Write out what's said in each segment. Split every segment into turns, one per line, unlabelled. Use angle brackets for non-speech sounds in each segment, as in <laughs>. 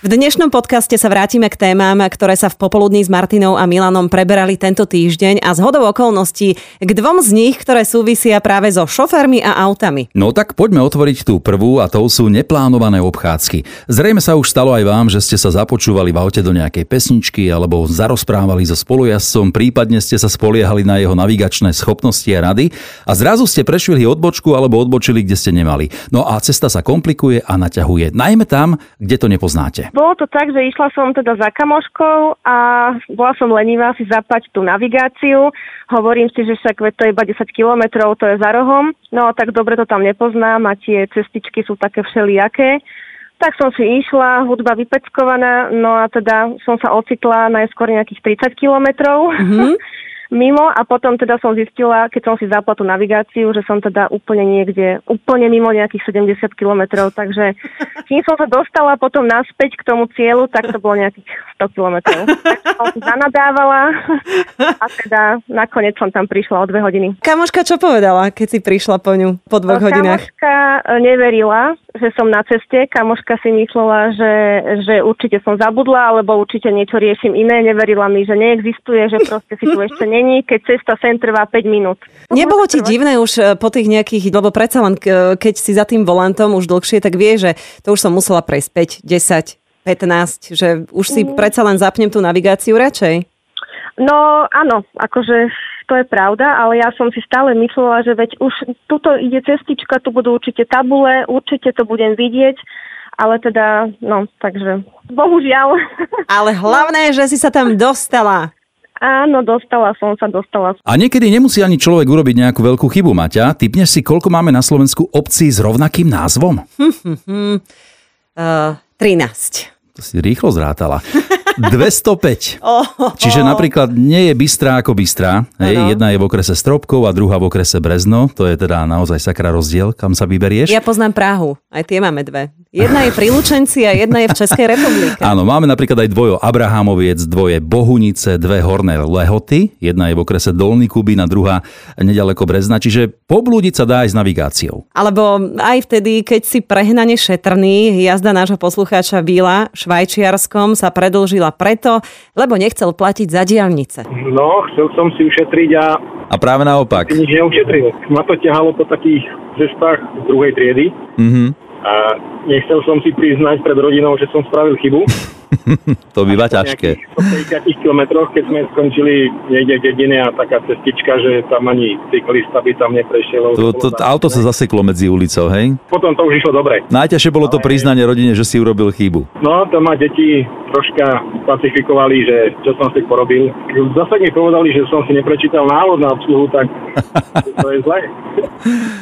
V dnešnom podcaste sa vrátime k témam, ktoré sa v popoludní s Martinou a Milanom preberali tento týždeň a z hodou okolností k dvom z nich, ktoré súvisia práve so šoférmi a autami.
No tak poďme otvoriť tú prvú a to sú neplánované obchádzky. Zrejme sa už stalo aj vám, že ste sa započúvali v aute do nejakej pesničky alebo zarozprávali so spolujazcom, prípadne ste sa spoliehali na jeho navigačné schopnosti a rady a zrazu ste prešvihli odbočku alebo odbočili, kde ste nemali. No a cesta sa komplikuje a naťahuje, najmä tam, kde to nepoznáte.
Bolo to tak, že išla som teda za kamoškou a bola som lenivá si zapať tú navigáciu. Hovorím si, že však to je iba 10 kilometrov, to je za rohom. No tak dobre to tam nepoznám a tie cestičky sú také všelijaké. Tak som si išla, hudba vypeckovaná, no a teda som sa ocitla najskôr nejakých 30 kilometrov. Mm-hmm. <laughs> mimo a potom teda som zistila, keď som si zapla tú navigáciu, že som teda úplne niekde, úplne mimo nejakých 70 kilometrov, takže <laughs> kým som sa dostala potom naspäť k tomu cieľu, tak to bolo nejakých 100 kilometrov. Takže som zanadávala a teda nakoniec som tam prišla o dve hodiny.
Kamoška čo povedala, keď si prišla po ňu po dvoch
no,
hodinách?
Kamoška e, neverila, že som na ceste. Kamoška si myslela, že, že určite som zabudla, alebo určite niečo riešim iné. Neverila mi, že neexistuje, že proste si tu ešte <laughs> není, keď cesta sem trvá 5 minút.
Nebolo ti divné už e, po tých nejakých, lebo predsa len keď si za tým volantom už dlhšie, tak vie, že to už som musela prejsť 5, 10, 15, že už si mm. predsa len zapnem tú navigáciu radšej?
No áno, akože to je pravda, ale ja som si stále myslela, že veď už tuto ide cestička, tu budú určite tabule, určite to budem vidieť, ale teda, no, takže bohužiaľ.
Ale hlavné, že si sa tam dostala.
Áno, dostala som sa, dostala.
A niekedy nemusí ani človek urobiť nejakú veľkú chybu, Maťa. Typneš si, koľko máme na Slovensku obcí s rovnakým názvom?
uh, 13.
To si rýchlo zrátala. 205. <laughs> Čiže napríklad nie je Bystrá ako Bystrá. Hej, jedna je v okrese Stropkov a druhá v okrese Brezno. To je teda naozaj sakra rozdiel, kam sa vyberieš.
Ja poznám Prahu. Aj tie máme dve. Jedna je pri Lučenci a jedna je v Českej republike.
Áno, máme napríklad aj dvojo Abrahamoviec, dvoje Bohunice, dve horné Lehoty. Jedna je v okrese Dolný Kubín a druhá nedaleko Brezna. Čiže poblúdiť sa dá aj s navigáciou.
Alebo aj vtedy, keď si prehnane šetrný, jazda nášho poslucháča Vila Švajčiarskom sa predlžila preto, lebo nechcel platiť za diálnice.
No, chcel som si ušetriť a...
A práve naopak.
Nič neušetril. Ma to ťahalo po takých cestách druhej triedy. Mm-hmm a nechcel som si priznať pred rodinou, že som spravil chybu. <laughs>
to býva ťažké.
Po 50 kilometroch, keď sme skončili niekde dedine a taká cestička, že tam ani cyklista by tam neprešiel.
To, to, to auto sa zaseklo medzi ulicou, hej?
Potom to už išlo dobre.
Najťažšie bolo to priznanie rodine, že si urobil chybu.
No, to ma deti troška klasifikovali, že čo som si porobil. Zase mi povedali, že som si neprečítal návod na obsluhu, tak <laughs> to je zle.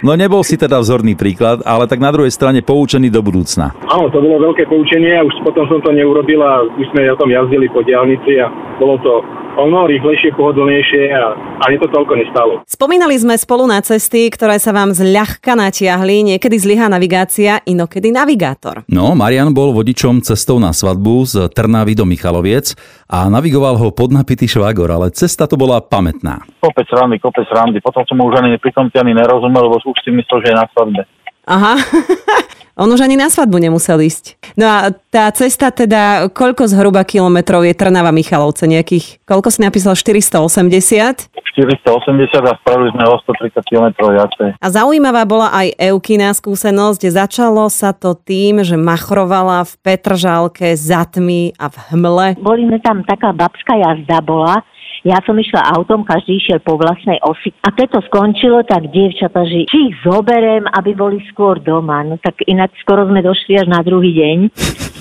No nebol si teda vzorný príklad, ale tak na druhej strane poučený do budúcna.
Áno, to bolo veľké poučenie a už potom som to neurobil a už sme o tom jazdili po diálnici a bolo to o mnoho rýchlejšie, pohodlnejšie a ani to toľko nestalo.
Spomínali sme spolu na cesty, ktoré sa vám zľahka natiahli, niekedy zlyhá navigácia, inokedy navigátor.
No, Marian bol vodičom cestou na svadbu z Trnavy do Michaloviec a navigoval ho podnapitý švagor, ale cesta to bola pamätná.
Kopec randy, kopec randy. Potom som mu už ani pri tom ani nerozumel, lebo už si myslel, že je na svadbe.
Aha. <laughs> On už ani na svadbu nemusel ísť. No a tá cesta teda, koľko zhruba kilometrov je Trnava Michalovce? Nejakých, koľko si napísal? 480?
480 a spravili sme o 130 km viacej.
A zaujímavá bola aj Eukina skúsenosť. Začalo sa to tým, že machrovala v Petržálke za tmy a v hmle.
Boli sme tam, taká babská jazda bola, ja som išla autom, každý išiel po vlastnej osi. A keď to skončilo, tak dievčata, že či ich zoberiem, aby boli skôr doma. No tak inak skoro sme došli až na druhý deň.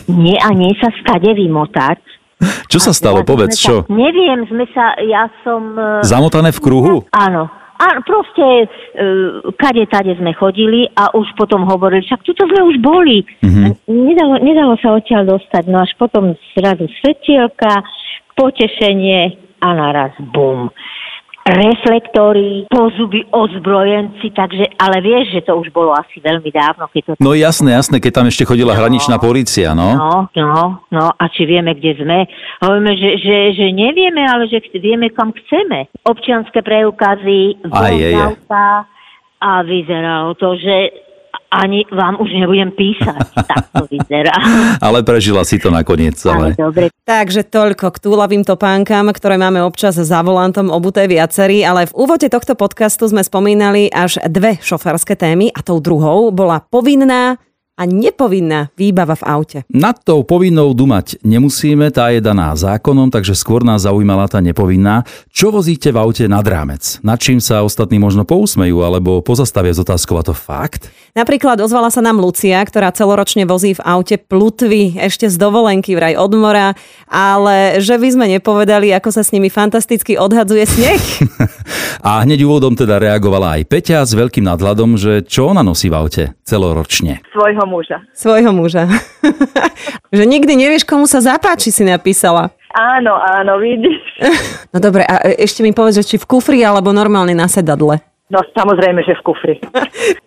Nie a nie sa stade vymotať.
Čo sa stalo? Povedz, čo?
Sa, neviem, sme sa, ja som...
E, Zamotané v kruhu?
Áno. A proste uh, kade tade sme chodili a už potom hovorili, však tuto sme už boli. Uh-huh. Nedalo, nedalo sa odtiaľ dostať. No až potom zrazu svetielka, potešenie, a naraz bum reflektory, pozuby, ozbrojenci, takže, ale vieš, že to už bolo asi veľmi dávno. Keď to...
No jasné, jasné, keď tam ešte chodila no, hraničná policia, no.
No, no, no, a či vieme, kde sme? Hovoríme, že, že, že nevieme, ale že vieme, kam chceme. Občianské preukazy,
je, je.
a vyzeralo to, že ani vám už nebudem písať. <laughs> tak to vyzerá.
Ale prežila si to nakoniec
Ale
celé.
dobre,
Takže toľko k túlavým topánkam, ktoré máme občas za volantom obuté viacerí, ale v úvode tohto podcastu sme spomínali až dve šoferské témy a tou druhou bola povinná a nepovinná výbava v aute.
Nad tou povinnou dumať nemusíme, tá je daná zákonom, takže skôr nás zaujímala tá nepovinná. Čo vozíte v aute nad rámec? Nad čím sa ostatní možno pousmejú alebo pozastavia z otázkou a to fakt?
Napríklad ozvala sa nám Lucia, ktorá celoročne vozí v aute plutvy ešte z dovolenky vraj od mora, ale že by sme nepovedali, ako sa s nimi fantasticky odhadzuje sneh. <laughs>
A hneď úvodom teda reagovala aj Peťa s veľkým nadhľadom, že čo ona nosí v aute celoročne.
Svojho muža.
Svojho muža. <laughs> že nikdy nevieš, komu sa zapáči, si napísala.
Áno, áno, vidíš. <laughs>
No dobre, a ešte mi povedz, že či v kufri alebo normálne na sedadle.
No samozrejme, že v kufri. <laughs>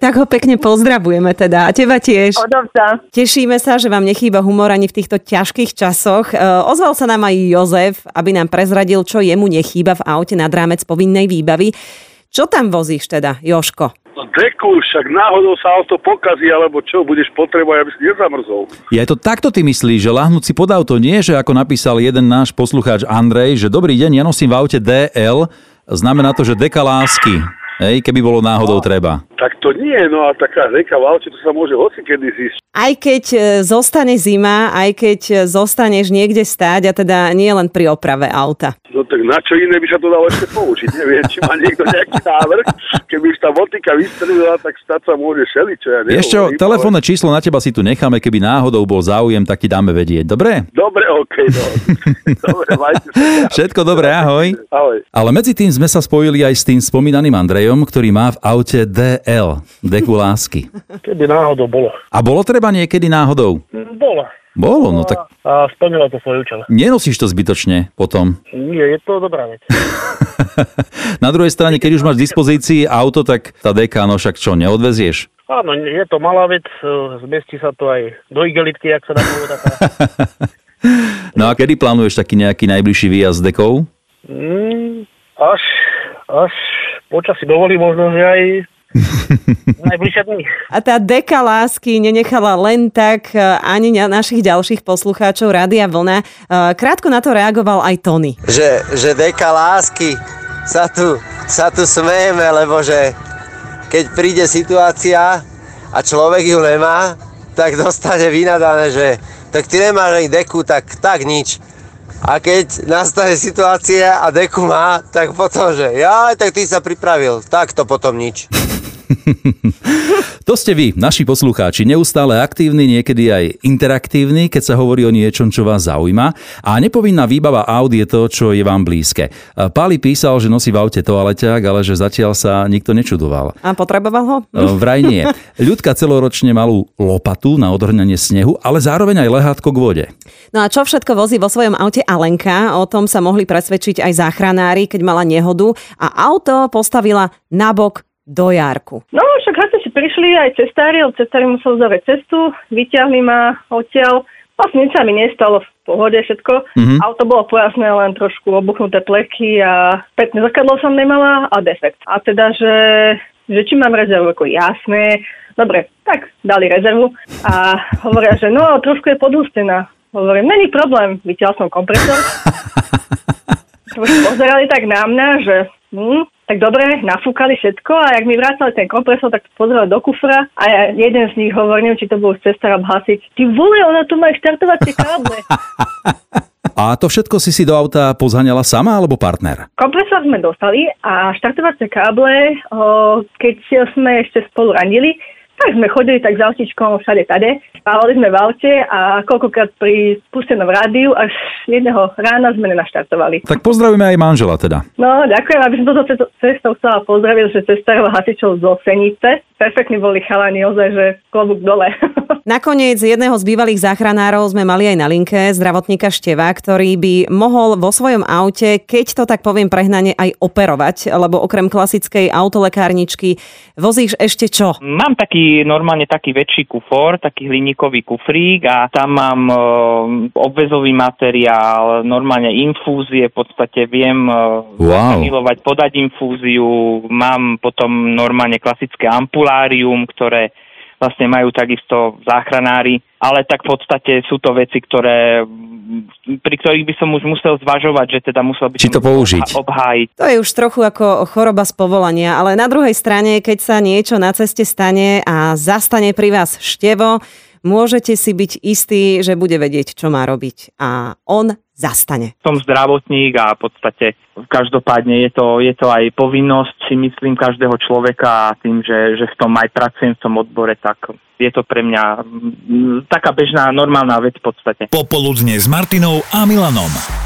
Tak ho pekne pozdravujeme teda a teba tiež.
Odovza.
Tešíme sa, že vám nechýba humor ani v týchto ťažkých časoch. E, Ozval sa nám aj Jozef, aby nám prezradil, čo jemu nechýba v aute nad rámec povinnej výbavy. Čo tam vozíš teda, Joško?
No deku, však náhodou sa auto pokazí, alebo čo, budeš potrebovať, aby si nezamrzol.
Je to takto ty myslíš, že lahnúť si pod auto nie, že ako napísal jeden náš poslucháč Andrej, že dobrý deň, ja nosím v aute DL, znamená to, že deka lásky. Hej, keby bolo náhodou treba.
Tak to nie, no a taká reka v aute, to sa môže hoci kedy zísť.
Aj keď e, zostane zima, aj keď e, zostaneš niekde stáť a teda nie len pri oprave auta.
No tak na čo iné by sa to dalo ešte použiť? Neviem, či má niekto nejaký návrh. Keby už tá motika vystrelila, tak stať sa môže šeličo. Ja neviem,
čo,
ale-
telefónne číslo na teba si tu necháme, keby náhodou bol záujem, tak ti dáme vedieť. Dobre?
Dobre, okej, no. <laughs> Dobre, majte sa.
Všetko dobré, ahoj.
Ahoj.
Ale medzi tým sme sa spojili aj s tým spomínaným Andrejom, ktorý má v aute DL, deku lásky.
Keby náhodou bolo.
A bolo treba niekedy náhodou?
Bolo.
Bolo, no tak
A splnilo to svoj účel.
nenosíš to zbytočne potom.
Nie, je to dobrá vec. <laughs>
Na druhej strane, keď už máš v dispozícii auto, tak tá deka, no však čo, neodvezieš?
Áno, je to malá vec, e, zmestí sa to aj do igelitky, ak sa dá povedať. <laughs>
No a kedy plánuješ taký nejaký najbližší výjazd s dekou?
Mm, až, až počasí dovolí možno, že aj <laughs> najbližšie dní.
A tá deka lásky nenechala len tak e, ani na našich ďalších poslucháčov Rádia Vlna. E, Krátko na to reagoval aj Tony.
že, že deka lásky sa tu, sa tu smejeme, lebo že keď príde situácia a človek ju nemá, tak dostane vynadané, že tak ty nemáš ani deku, tak, tak nič. A keď nastane situácia a deku má, tak potom, že ja, tak ty sa pripravil, tak to potom nič. <laughs>
To ste vy, naši poslucháči, neustále aktívni, niekedy aj interaktívni, keď sa hovorí o niečom, čo vás zaujíma. A nepovinná výbava aut je to, čo je vám blízke. Páli písal, že nosí v aute toaleťák, ale že zatiaľ sa nikto nečudoval.
A potreboval ho?
E, Vraj nie. Ľudka celoročne malú lopatu na odhrňanie snehu, ale zároveň aj lehátko k vode.
No a čo všetko vozí vo svojom aute Alenka? O tom sa mohli presvedčiť aj záchranári, keď mala nehodu a auto postavila nabok do Jarku.
No, však hasiči prišli aj cestári, lebo cestári musel zavrieť cestu, vyťahli ma odtiaľ. Vlastne nič sa mi nestalo v pohode všetko. Mm-hmm. Auto bolo pojasné, len trošku obuchnuté plechy a spätné zrkadlo som nemala a defekt. A teda, že, že či mám rezervu, ako jasné. Dobre, tak dali rezervu a hovoria, že no, trošku je podústená. Hovorím, není problém, vytiaľ som kompresor. <laughs> Pozerali tak na mňa, že hm, tak dobre, nafúkali všetko a jak mi vracali ten kompresor, tak to pozerali do kufra a ja, jeden z nich hovoril, neviem, či to bol cestar hasič. Ty vole, ona tu má štartovacie káble. <laughs>
A to všetko si si do auta pozhaňala sama alebo partner?
Kompresor sme dostali a štartovacie káble, o, keď sme ešte spolu randili, tak sme chodili tak s autičkom všade tade. Spávali sme v aute a koľkokrát pri spustenom rádiu až jedného rána sme nenaštartovali.
Tak pozdravíme aj manžela teda.
No, ďakujem, aby som toto cesto- cestou chcela pozdraviť, že cestárov hasičov zo Senice. Perfektní boli chalani, ozaj, že klobúk dole. <laughs>
Nakoniec jedného z bývalých záchranárov sme mali aj na linke, zdravotníka Števa, ktorý by mohol vo svojom aute, keď to tak poviem prehnane, aj operovať, lebo okrem klasickej autolekárničky vozíš ešte čo?
Mám taký normálne taký väčší kufor, taký hliníkový kufrík a tam mám e, obvezový materiál, normálne infúzie, v podstate viem e,
Wow.
milovať, podať infúziu, mám potom normálne klasické ampulárium, ktoré vlastne majú takisto záchranári, ale tak v podstate sú to veci, ktoré pri ktorých by som už musel zvažovať, že teda musel by
Či to použiť.
obhájiť.
To je už trochu ako choroba z povolania, ale na druhej strane, keď sa niečo na ceste stane a zastane pri vás števo, môžete si byť istí, že bude vedieť, čo má robiť. A on zastane.
Som zdravotník a v podstate každopádne je to, je to aj povinnosť si myslím každého človeka a tým, že, že v tom aj pracujem v tom odbore, tak je to pre mňa mm, taká bežná, normálna vec v podstate.
Popoludne s Martinou a Milanom.